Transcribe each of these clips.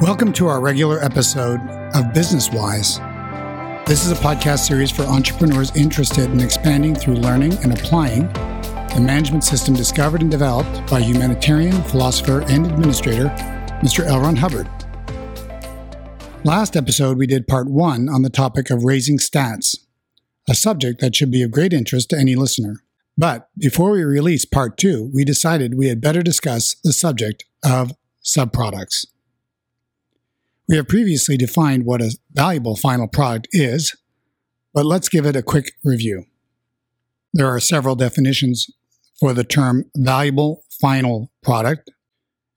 Welcome to our regular episode of Business Wise. This is a podcast series for entrepreneurs interested in expanding through learning and applying the management system discovered and developed by humanitarian, philosopher, and administrator, Mr. L. Ron Hubbard. Last episode, we did part one on the topic of raising stats, a subject that should be of great interest to any listener. But before we release part two, we decided we had better discuss the subject of subproducts. We have previously defined what a valuable final product is, but let's give it a quick review. There are several definitions for the term valuable final product,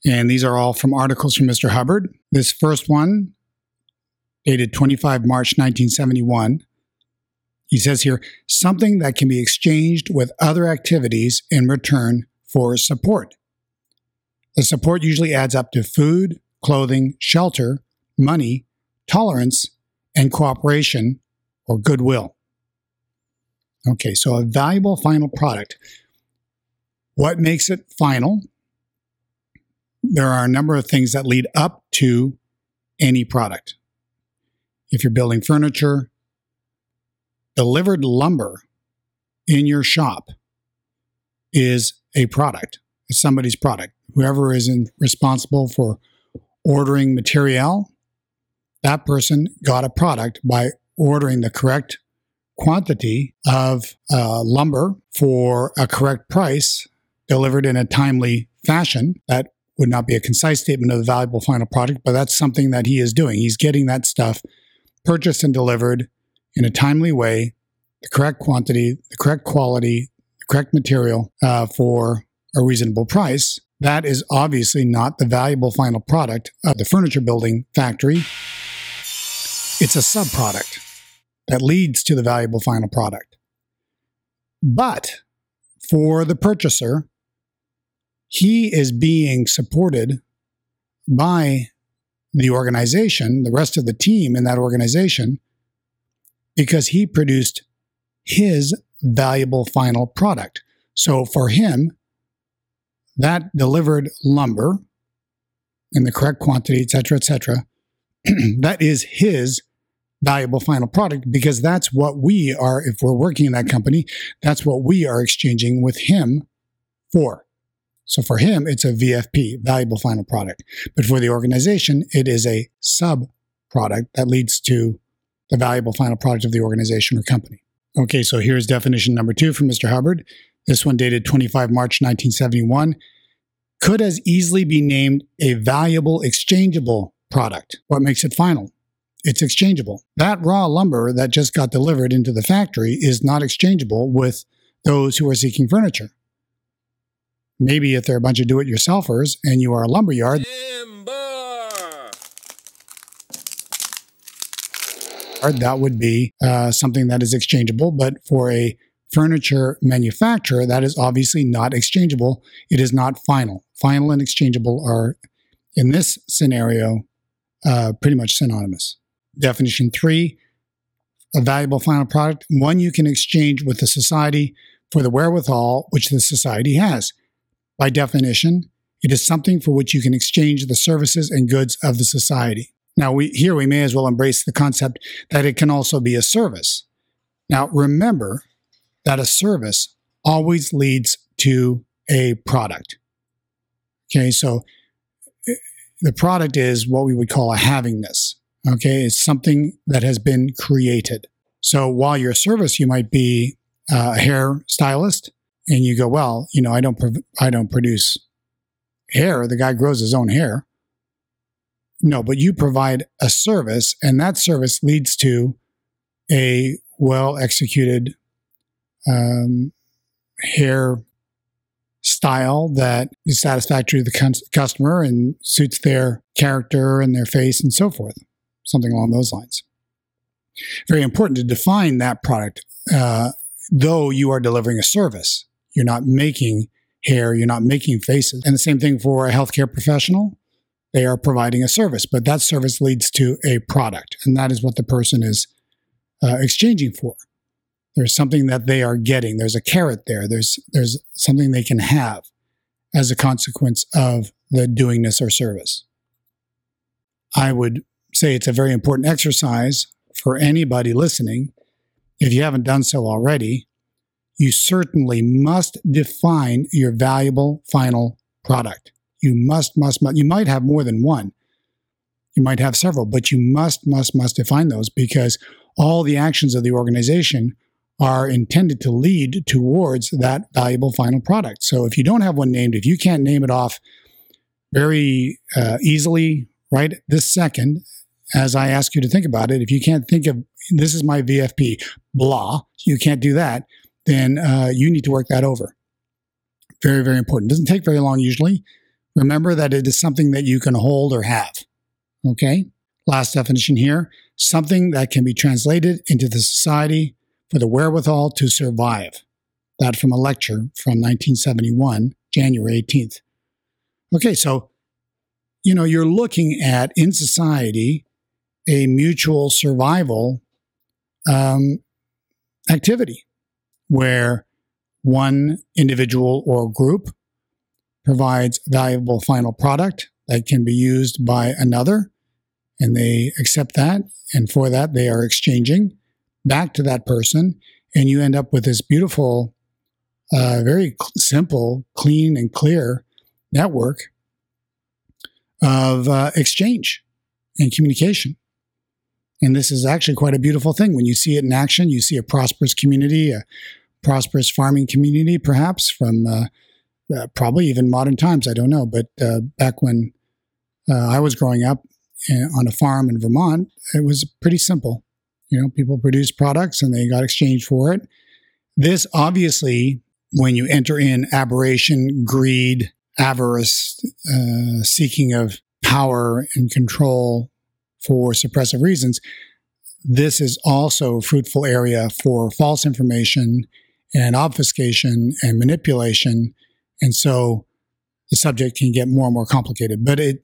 and these are all from articles from Mr. Hubbard. This first one, dated 25 March 1971, he says here something that can be exchanged with other activities in return for support. The support usually adds up to food, clothing, shelter, money, tolerance, and cooperation or goodwill. Okay, so a valuable final product. What makes it final? There are a number of things that lead up to any product. If you're building furniture, delivered lumber in your shop is a product. It's somebody's product. Whoever is in, responsible for ordering material that person got a product by ordering the correct quantity of uh, lumber for a correct price delivered in a timely fashion. That would not be a concise statement of the valuable final product, but that's something that he is doing. He's getting that stuff purchased and delivered in a timely way, the correct quantity, the correct quality, the correct material uh, for a reasonable price. That is obviously not the valuable final product of the furniture building factory it's a subproduct that leads to the valuable final product. But for the purchaser, he is being supported by the organization, the rest of the team in that organization, because he produced his valuable final product. So for him, that delivered lumber in the correct quantity, et cetera, et cetera, that is his valuable final product because that's what we are, if we're working in that company, that's what we are exchanging with him for. So for him, it's a VFP, valuable final product. But for the organization, it is a sub product that leads to the valuable final product of the organization or company. Okay, so here's definition number two from Mr. Hubbard. This one dated 25 March 1971. Could as easily be named a valuable exchangeable product. What makes it final? It's exchangeable. That raw lumber that just got delivered into the factory is not exchangeable with those who are seeking furniture. Maybe if they're a bunch of do it yourselfers and you are a lumber yard, that would be uh, something that is exchangeable. But for a furniture manufacturer, that is obviously not exchangeable. It is not final. Final and exchangeable are, in this scenario, uh, pretty much synonymous. Definition three, a valuable final product, one you can exchange with the society for the wherewithal which the society has. By definition, it is something for which you can exchange the services and goods of the society. Now, we, here we may as well embrace the concept that it can also be a service. Now, remember that a service always leads to a product. Okay, so eh, the product is what we would call a havingness. Okay, it's something that has been created. So while your service, you might be a hair stylist, and you go, well, you know, I don't, prov- I don't produce hair. The guy grows his own hair. No, but you provide a service, and that service leads to a well executed um, hair style that is satisfactory to the customer and suits their character and their face and so forth something along those lines. Very important to define that product, uh, though you are delivering a service. You're not making hair, you're not making faces. And the same thing for a healthcare professional. They are providing a service, but that service leads to a product, and that is what the person is uh, exchanging for. There's something that they are getting. There's a carrot there. There's there's something they can have as a consequence of the doing this or service. I would say it's a very important exercise for anybody listening. If you haven't done so already, you certainly must define your valuable final product. You must, must, must. You might have more than one. You might have several, but you must, must, must define those because all the actions of the organization are intended to lead towards that valuable final product. So if you don't have one named, if you can't name it off very uh, easily right this second, as I ask you to think about it, if you can't think of this is my VFP, blah, you can't do that, then uh, you need to work that over. Very, very important. Doesn't take very long usually. Remember that it is something that you can hold or have. Okay. Last definition here something that can be translated into the society for the wherewithal to survive. That from a lecture from 1971, January 18th. Okay, so, you know, you're looking at in society a mutual survival um, activity where one individual or group provides valuable final product that can be used by another, and they accept that, and for that they are exchanging back to that person, and you end up with this beautiful, uh, very cl- simple, clean, and clear network of uh, exchange and communication. And this is actually quite a beautiful thing. When you see it in action, you see a prosperous community, a prosperous farming community, perhaps from uh, uh, probably even modern times. I don't know. But uh, back when uh, I was growing up uh, on a farm in Vermont, it was pretty simple. You know, people produced products and they got exchanged for it. This obviously, when you enter in aberration, greed, avarice, uh, seeking of power and control for suppressive reasons, this is also a fruitful area for false information and obfuscation and manipulation. And so the subject can get more and more complicated. But it,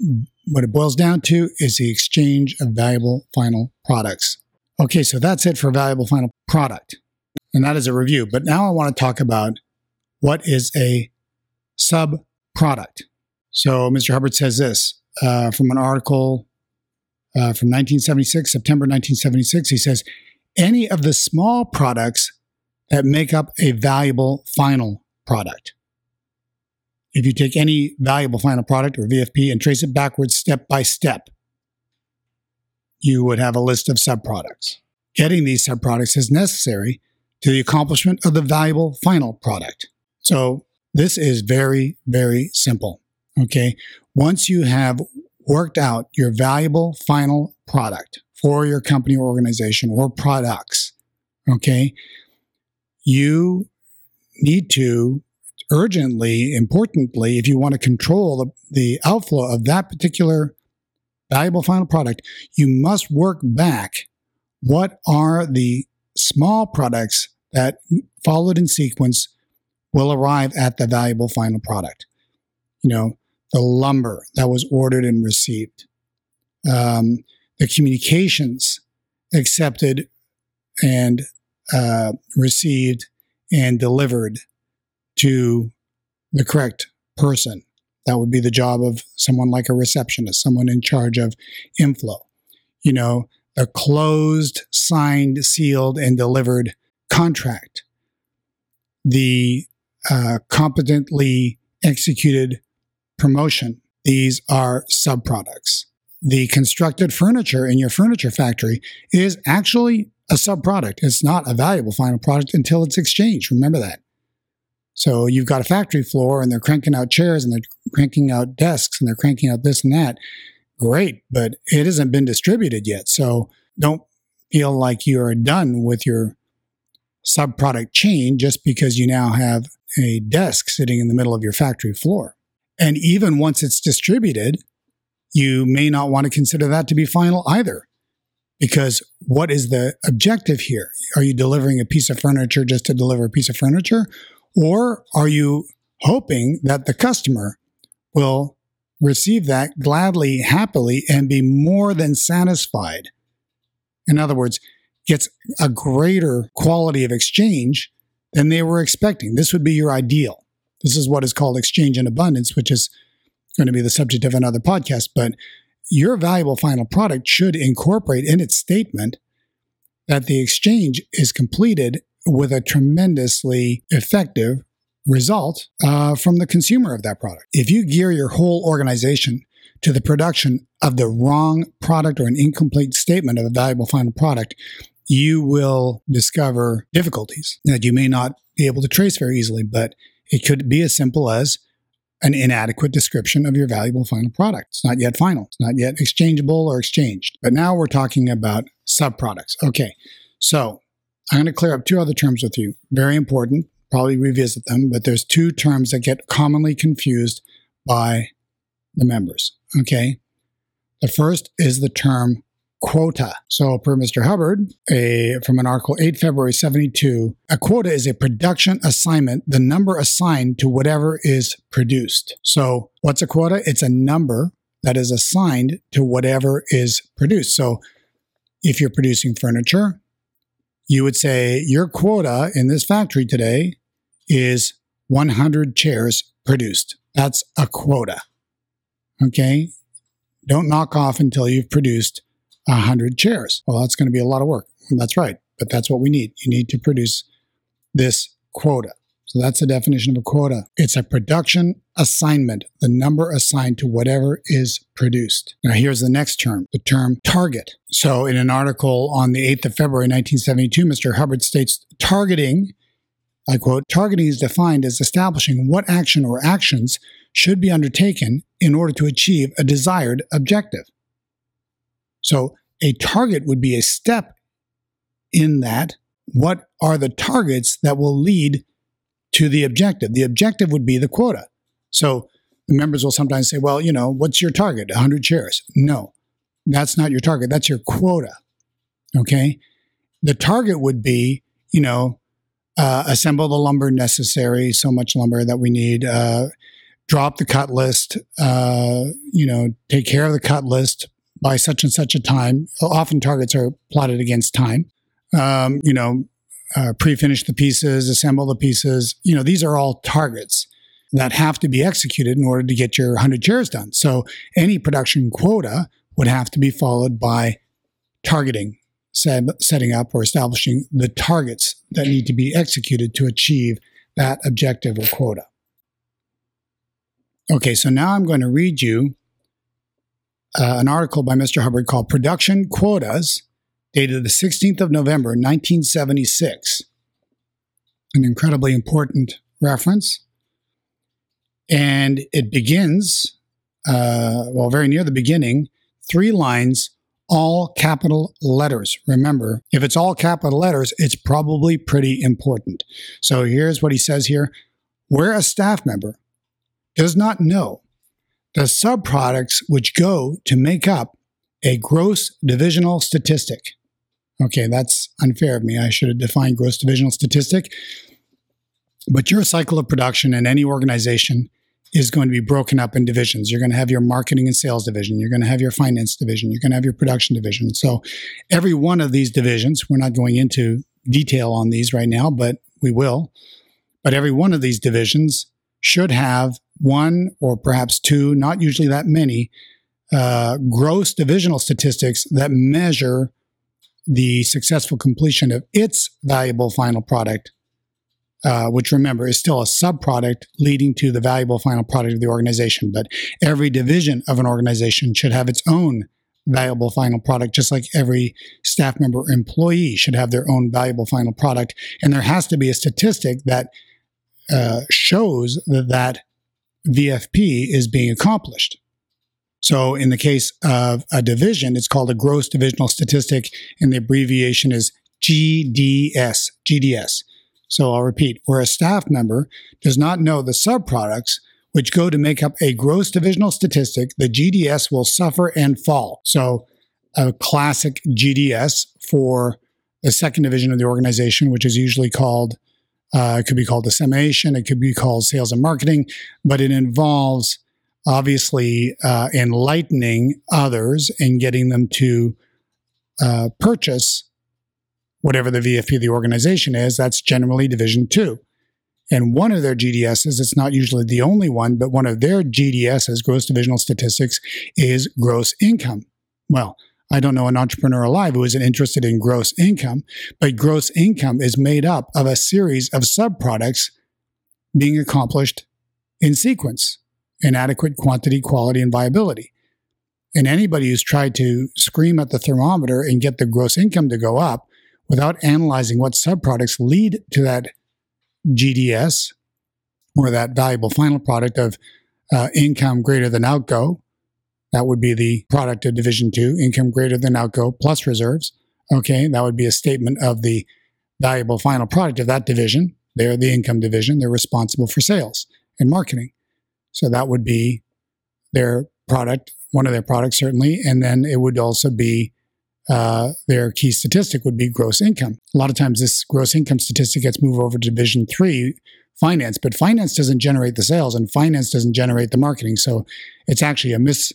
what it boils down to is the exchange of valuable final products. Okay, so that's it for valuable final product. And that is a review. But now I want to talk about what is a sub product. So Mr. Hubbard says this uh, from an article uh, from 1976, September 1976. He says, any of the small products that make up a valuable final product. If you take any valuable final product or VFP and trace it backwards step by step, you would have a list of subproducts. Getting these subproducts is necessary to the accomplishment of the valuable final product. So this is very, very simple. Okay. Once you have worked out your valuable final product for your company or organization or products, okay, you need to urgently, importantly, if you want to control the, the outflow of that particular valuable final product, you must work back what are the small products that followed in sequence will arrive at the valuable final product. You know, the lumber that was ordered and received, um, the communications accepted and uh, received and delivered to the correct person that would be the job of someone like a receptionist, someone in charge of inflow. You know, a closed, signed, sealed, and delivered contract. The uh, competently executed promotion. These are subproducts. The constructed furniture in your furniture factory is actually a subproduct. It's not a valuable final product until it's exchanged. Remember that. So you've got a factory floor and they're cranking out chairs and they're cranking out desks and they're cranking out this and that. Great, but it hasn't been distributed yet. So don't feel like you're done with your subproduct chain just because you now have a desk sitting in the middle of your factory floor. And even once it's distributed, you may not want to consider that to be final either. Because what is the objective here? Are you delivering a piece of furniture just to deliver a piece of furniture? Or are you hoping that the customer will receive that gladly, happily, and be more than satisfied? In other words, gets a greater quality of exchange than they were expecting. This would be your ideal. This is what is called exchange in abundance, which is going to be the subject of another podcast. But your valuable final product should incorporate in its statement that the exchange is completed with a tremendously effective result uh, from the consumer of that product. If you gear your whole organization to the production of the wrong product or an incomplete statement of a valuable final product, you will discover difficulties that you may not be able to trace very easily, but it could be as simple as an inadequate description of your valuable final product. It's not yet final. It's not yet exchangeable or exchanged. But now we're talking about subproducts. Okay. So I'm going to clear up two other terms with you. Very important. Probably revisit them, but there's two terms that get commonly confused by the members. Okay. The first is the term quota. So, per Mr. Hubbard, a, from an article 8 February 72, a quota is a production assignment, the number assigned to whatever is produced. So, what's a quota? It's a number that is assigned to whatever is produced. So, if you're producing furniture, you would say your quota in this factory today is 100 chairs produced. That's a quota. Okay. Don't knock off until you've produced 100 chairs. Well, that's going to be a lot of work. That's right. But that's what we need. You need to produce this quota. So that's the definition of a quota. It's a production assignment, the number assigned to whatever is produced. Now, here's the next term, the term target. So, in an article on the 8th of February 1972, Mr. Hubbard states targeting, I quote, targeting is defined as establishing what action or actions should be undertaken in order to achieve a desired objective. So a target would be a step in that. What are the targets that will lead to the objective? The objective would be the quota. So the members will sometimes say, well, you know, what's your target? 100 shares. No, that's not your target. That's your quota. Okay. The target would be, you know, uh, assemble the lumber necessary, so much lumber that we need, uh, drop the cut list, uh, you know, take care of the cut list, by such and such a time. Often targets are plotted against time. Um, you know, uh, pre-finish the pieces, assemble the pieces. You know, these are all targets that have to be executed in order to get your 100 chairs done. So any production quota would have to be followed by targeting, set, setting up or establishing the targets that need to be executed to achieve that objective or quota. Okay, so now I'm going to read you uh, an article by Mr. Hubbard called Production Quotas, dated the 16th of November, 1976. An incredibly important reference. And it begins, uh, well, very near the beginning, three lines, all capital letters. Remember, if it's all capital letters, it's probably pretty important. So here's what he says here Where a staff member does not know the subproducts which go to make up a gross divisional statistic. Okay, that's unfair of me. I should have defined gross divisional statistic. But your cycle of production in any organization is going to be broken up in divisions. You're going to have your marketing and sales division. You're going to have your finance division. You're going to have your production division. So every one of these divisions, we're not going into detail on these right now, but we will. But every one of these divisions should have one or perhaps two, not usually that many, uh, gross divisional statistics that measure the successful completion of its valuable final product, uh, which remember is still a subproduct leading to the valuable final product of the organization. But every division of an organization should have its own valuable final product, just like every staff member or employee should have their own valuable final product. And there has to be a statistic that uh, shows that that VFP is being accomplished. So, in the case of a division, it's called a gross divisional statistic, and the abbreviation is GDS. GDS. So, I'll repeat where a staff member does not know the subproducts which go to make up a gross divisional statistic, the GDS will suffer and fall. So, a classic GDS for the second division of the organization, which is usually called uh, it could be called dissemination. It could be called sales and marketing, but it involves obviously uh, enlightening others and getting them to uh, purchase whatever the VFP of the organization is. That's generally division two. And one of their GDSs, it's not usually the only one, but one of their GDSs, gross divisional statistics, is gross income. Well, I don't know an entrepreneur alive who isn't interested in gross income, but gross income is made up of a series of sub products being accomplished in sequence in adequate quantity, quality, and viability. And anybody who's tried to scream at the thermometer and get the gross income to go up without analyzing what sub products lead to that GDS or that valuable final product of uh, income greater than outgo. That would be the product of Division Two, income greater than outgo plus reserves. Okay, that would be a statement of the valuable final product of that division. They're the income division. They're responsible for sales and marketing. So that would be their product, one of their products, certainly. And then it would also be uh, their key statistic would be gross income. A lot of times, this gross income statistic gets moved over to Division Three, finance, but finance doesn't generate the sales, and finance doesn't generate the marketing. So it's actually a miss.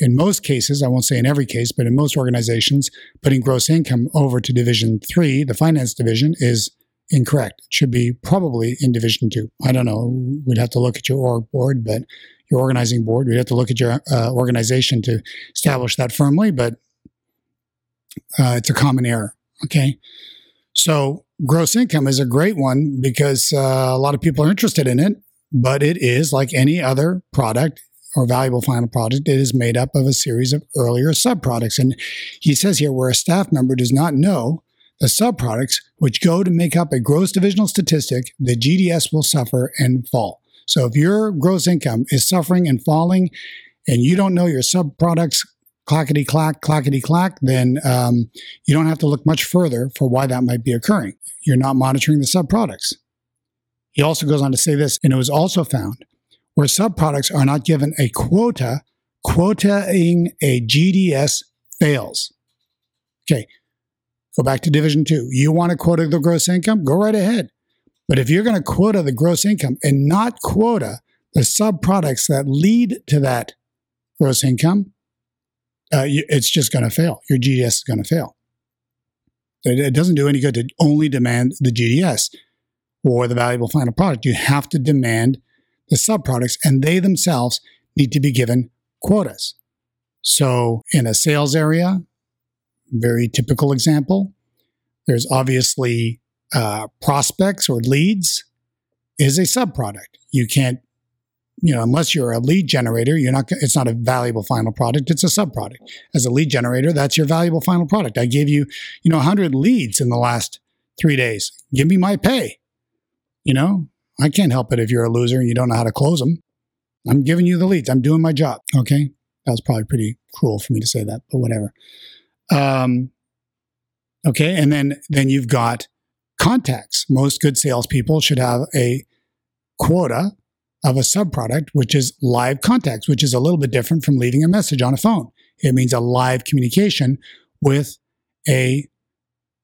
In most cases, I won't say in every case, but in most organizations, putting gross income over to Division Three, the finance division, is incorrect. It should be probably in Division Two. I don't know. We'd have to look at your org board, but your organizing board. We'd have to look at your uh, organization to establish that firmly. But uh, it's a common error. Okay. So gross income is a great one because uh, a lot of people are interested in it, but it is like any other product or valuable final product. It is made up of a series of earlier subproducts. And he says here where a staff member does not know the subproducts which go to make up a gross divisional statistic, the GDS will suffer and fall. So if your gross income is suffering and falling and you don't know your subproducts clackety clack, clackety clack, then um, you don't have to look much further for why that might be occurring. You're not monitoring the subproducts. He also goes on to say this, and it was also found where subproducts are not given a quota, quotaing a GDS fails. Okay, go back to Division Two. You want to quota the gross income? Go right ahead. But if you're going to quota the gross income and not quota the subproducts that lead to that gross income, uh, it's just going to fail. Your GDS is going to fail. It, it doesn't do any good to only demand the GDS or the valuable final product. You have to demand the subproducts, and they themselves need to be given quotas. So, in a sales area, very typical example, there's obviously uh, prospects or leads is a subproduct. You can't you know, unless you're a lead generator, you're not, it's not a valuable final product. It's a subproduct. As a lead generator, that's your valuable final product. I gave you, you know, 100 leads in the last three days. Give me my pay. You know, I can't help it if you're a loser and you don't know how to close them. I'm giving you the leads. I'm doing my job. Okay. That was probably pretty cruel for me to say that, but whatever. Um, okay. And then, then you've got contacts. Most good salespeople should have a quota of a subproduct, which is live contacts, which is a little bit different from leaving a message on a phone. It means a live communication with a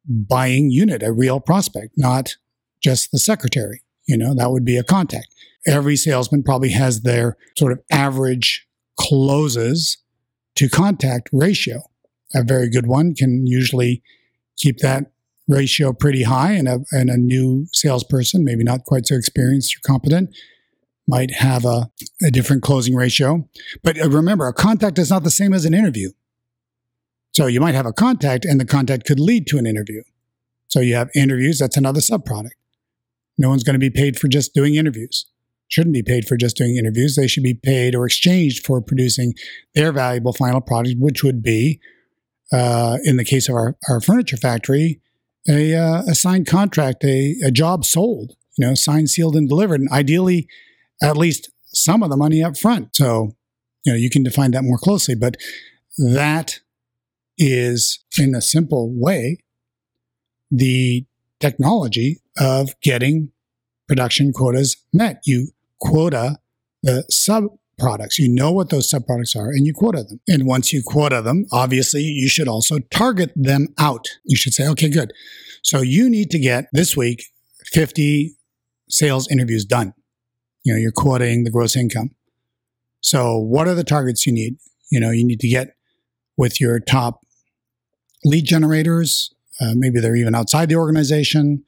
buying unit, a real prospect, not just the secretary. You know, that would be a contact. Every salesman probably has their sort of average closes to contact ratio. A very good one can usually keep that ratio pretty high, and a, and a new salesperson, maybe not quite so experienced or competent, might have a, a different closing ratio. But uh, remember, a contact is not the same as an interview. So you might have a contact and the contact could lead to an interview. So you have interviews, that's another subproduct. No one's going to be paid for just doing interviews. Shouldn't be paid for just doing interviews. They should be paid or exchanged for producing their valuable final product, which would be, uh, in the case of our, our furniture factory, a, uh, a signed contract, a, a job sold, you know, signed, sealed, and delivered. And ideally, at least some of the money up front. So, you know, you can define that more closely, but that is in a simple way the technology of getting production quotas met. You quota the sub products. You know what those sub products are and you quota them. And once you quota them, obviously you should also target them out. You should say, okay, good. So you need to get this week 50 sales interviews done you know, you're quoting the gross income. So what are the targets you need? You know, you need to get with your top lead generators. Uh, maybe they're even outside the organization.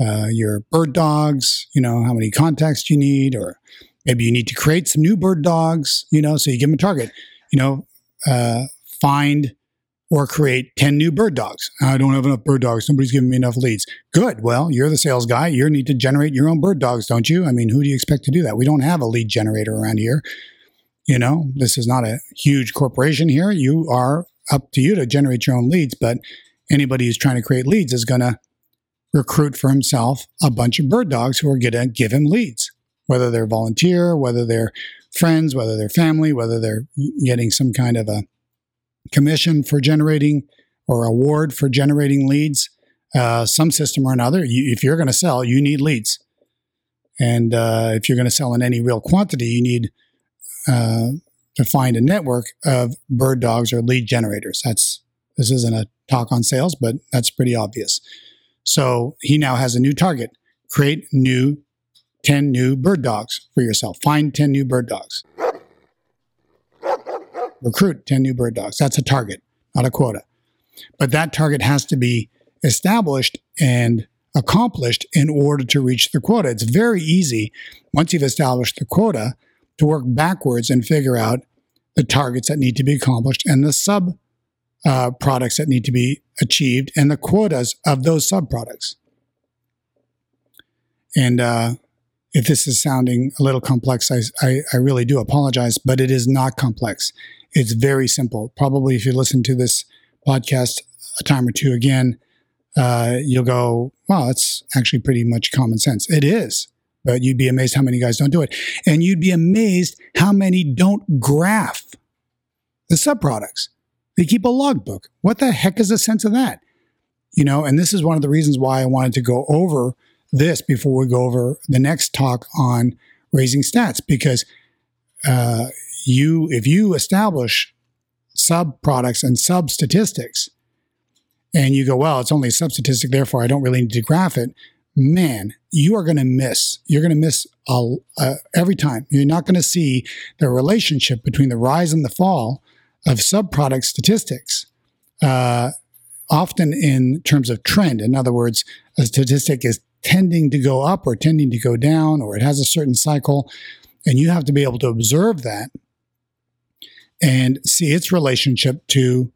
uh, your bird dogs, you know, how many contacts you need, or maybe you need to create some new bird dogs, you know, so you give them a target, you know, uh, find or create 10 new bird dogs. I don't have enough bird dogs. Nobody's giving me enough leads. Good. Well, you're the sales guy. You need to generate your own bird dogs, don't you? I mean, who do you expect to do that? We don't have a lead generator around here. You know, this is not a huge corporation here. You are up to you to generate your own leads, but anybody who's trying to create leads is going to recruit for himself a bunch of bird dogs who are going to give him leads, whether they're volunteer, whether they're friends, whether they're family, whether they're getting some kind of a commission for generating or award for generating leads, uh, some system or another. You, if you're going to sell, you need leads. And uh, if you're going to sell in any real quantity, you need uh, to find a network of bird dogs or lead generators. That's this isn't a talk on sales, but that's pretty obvious. So he now has a new target: create new 10 new bird dogs for yourself. Find 10 new bird dogs recruit 10 new bird dogs. That's a target, not a quota. But that target has to be established and accomplished in order to reach the quota. It's very easy once you've established the quota to work backwards and figure out the targets that need to be accomplished and the sub uh, products that need to be achieved and the quotas of those sub products. And uh, if this is sounding a little complex, I, I, I really do apologize, but it is not complex. It's very simple. Probably if you listen to this podcast a time or two again, uh, you'll go, wow, it's actually pretty much common sense. It is, but you'd be amazed how many guys don't do it. And you'd be amazed how many don't graph the subproducts. They keep a logbook. What the heck is the sense of that? You know, and this is one of the reasons why I wanted to go over this before we go over the next talk on raising stats, because uh, you if you establish sub products and sub statistics and you go well it's only a sub statistic therefore i don't really need to graph it man you are going to miss you're going to miss a, uh, every time you're not going to see the relationship between the rise and the fall of subproduct statistics uh, often in terms of trend in other words a statistic is tending to go up or tending to go down or it has a certain cycle and you have to be able to observe that and see its relationship to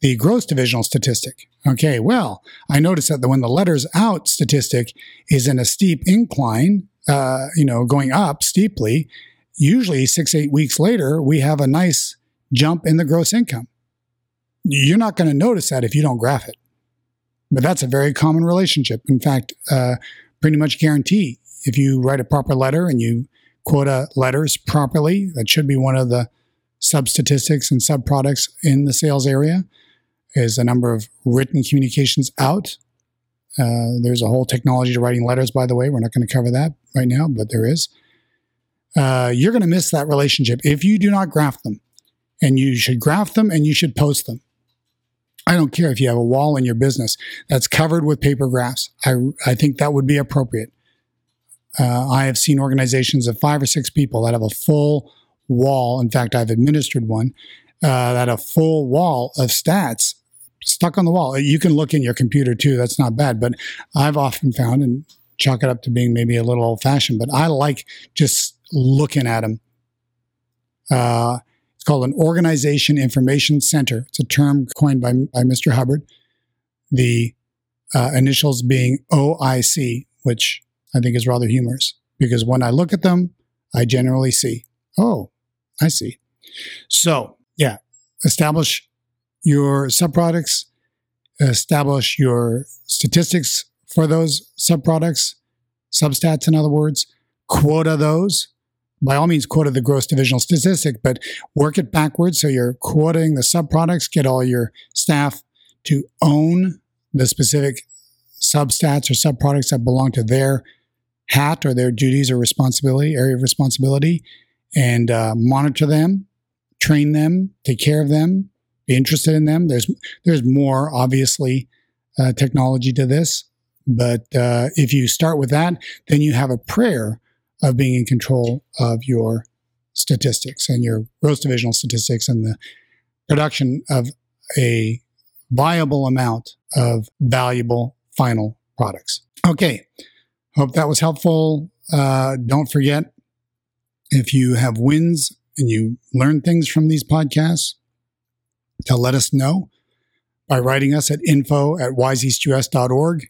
the gross divisional statistic. Okay, well, I noticed that the, when the letters out statistic is in a steep incline, uh, you know, going up steeply, usually six, eight weeks later, we have a nice jump in the gross income. You're not going to notice that if you don't graph it. But that's a very common relationship. In fact, uh, pretty much guarantee if you write a proper letter and you quota letters properly, that should be one of the sub statistics and sub products in the sales area is a number of written communications out. Uh, there's a whole technology to writing letters, by the way. We're not going to cover that right now, but there is. Uh, you're going to miss that relationship if you do not graph them. And you should graph them and you should post them. I don't care if you have a wall in your business that's covered with paper graphs. I, I think that would be appropriate. Uh, I have seen organizations of five or six people that have a full wall. In fact, I've administered one uh, that a full wall of stats stuck on the wall. You can look in your computer too. That's not bad, but I've often found and chalk it up to being maybe a little old fashioned, but I like just looking at them. Uh, it's called an organization information center. It's a term coined by, by Mr. Hubbard. The uh, initials being OIC, which I think is rather humorous because when I look at them, I generally see, oh, I see. So, yeah, establish your subproducts, establish your statistics for those subproducts, substats, in other words, quota those. By all means, quota the gross divisional statistic, but work it backwards. So you're quoting the subproducts, get all your staff to own the specific substats or subproducts that belong to their hat or their duties or responsibility, area of responsibility, and uh, monitor them, train them, take care of them, be interested in them. There's there's more obviously uh, technology to this, but uh, if you start with that, then you have a prayer of being in control of your statistics and your gross divisional statistics and the production of a viable amount of valuable final products. Okay. Hope that was helpful. Uh, don't forget if you have wins and you learn things from these podcasts, to let us know by writing us at info at wiseeastus.org.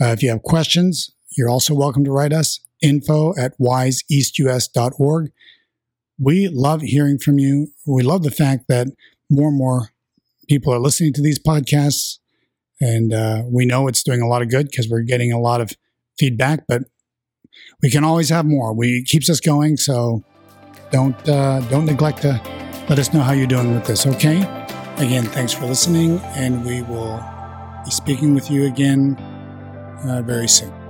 Uh, if you have questions, you're also welcome to write us info at wiseeastus.org. We love hearing from you. We love the fact that more and more people are listening to these podcasts. And uh, we know it's doing a lot of good because we're getting a lot of feedback, but we can always have more. We keeps us going. So don't uh, don't neglect to let us know how you're doing with this. Okay. Again, thanks for listening, and we will be speaking with you again uh, very soon.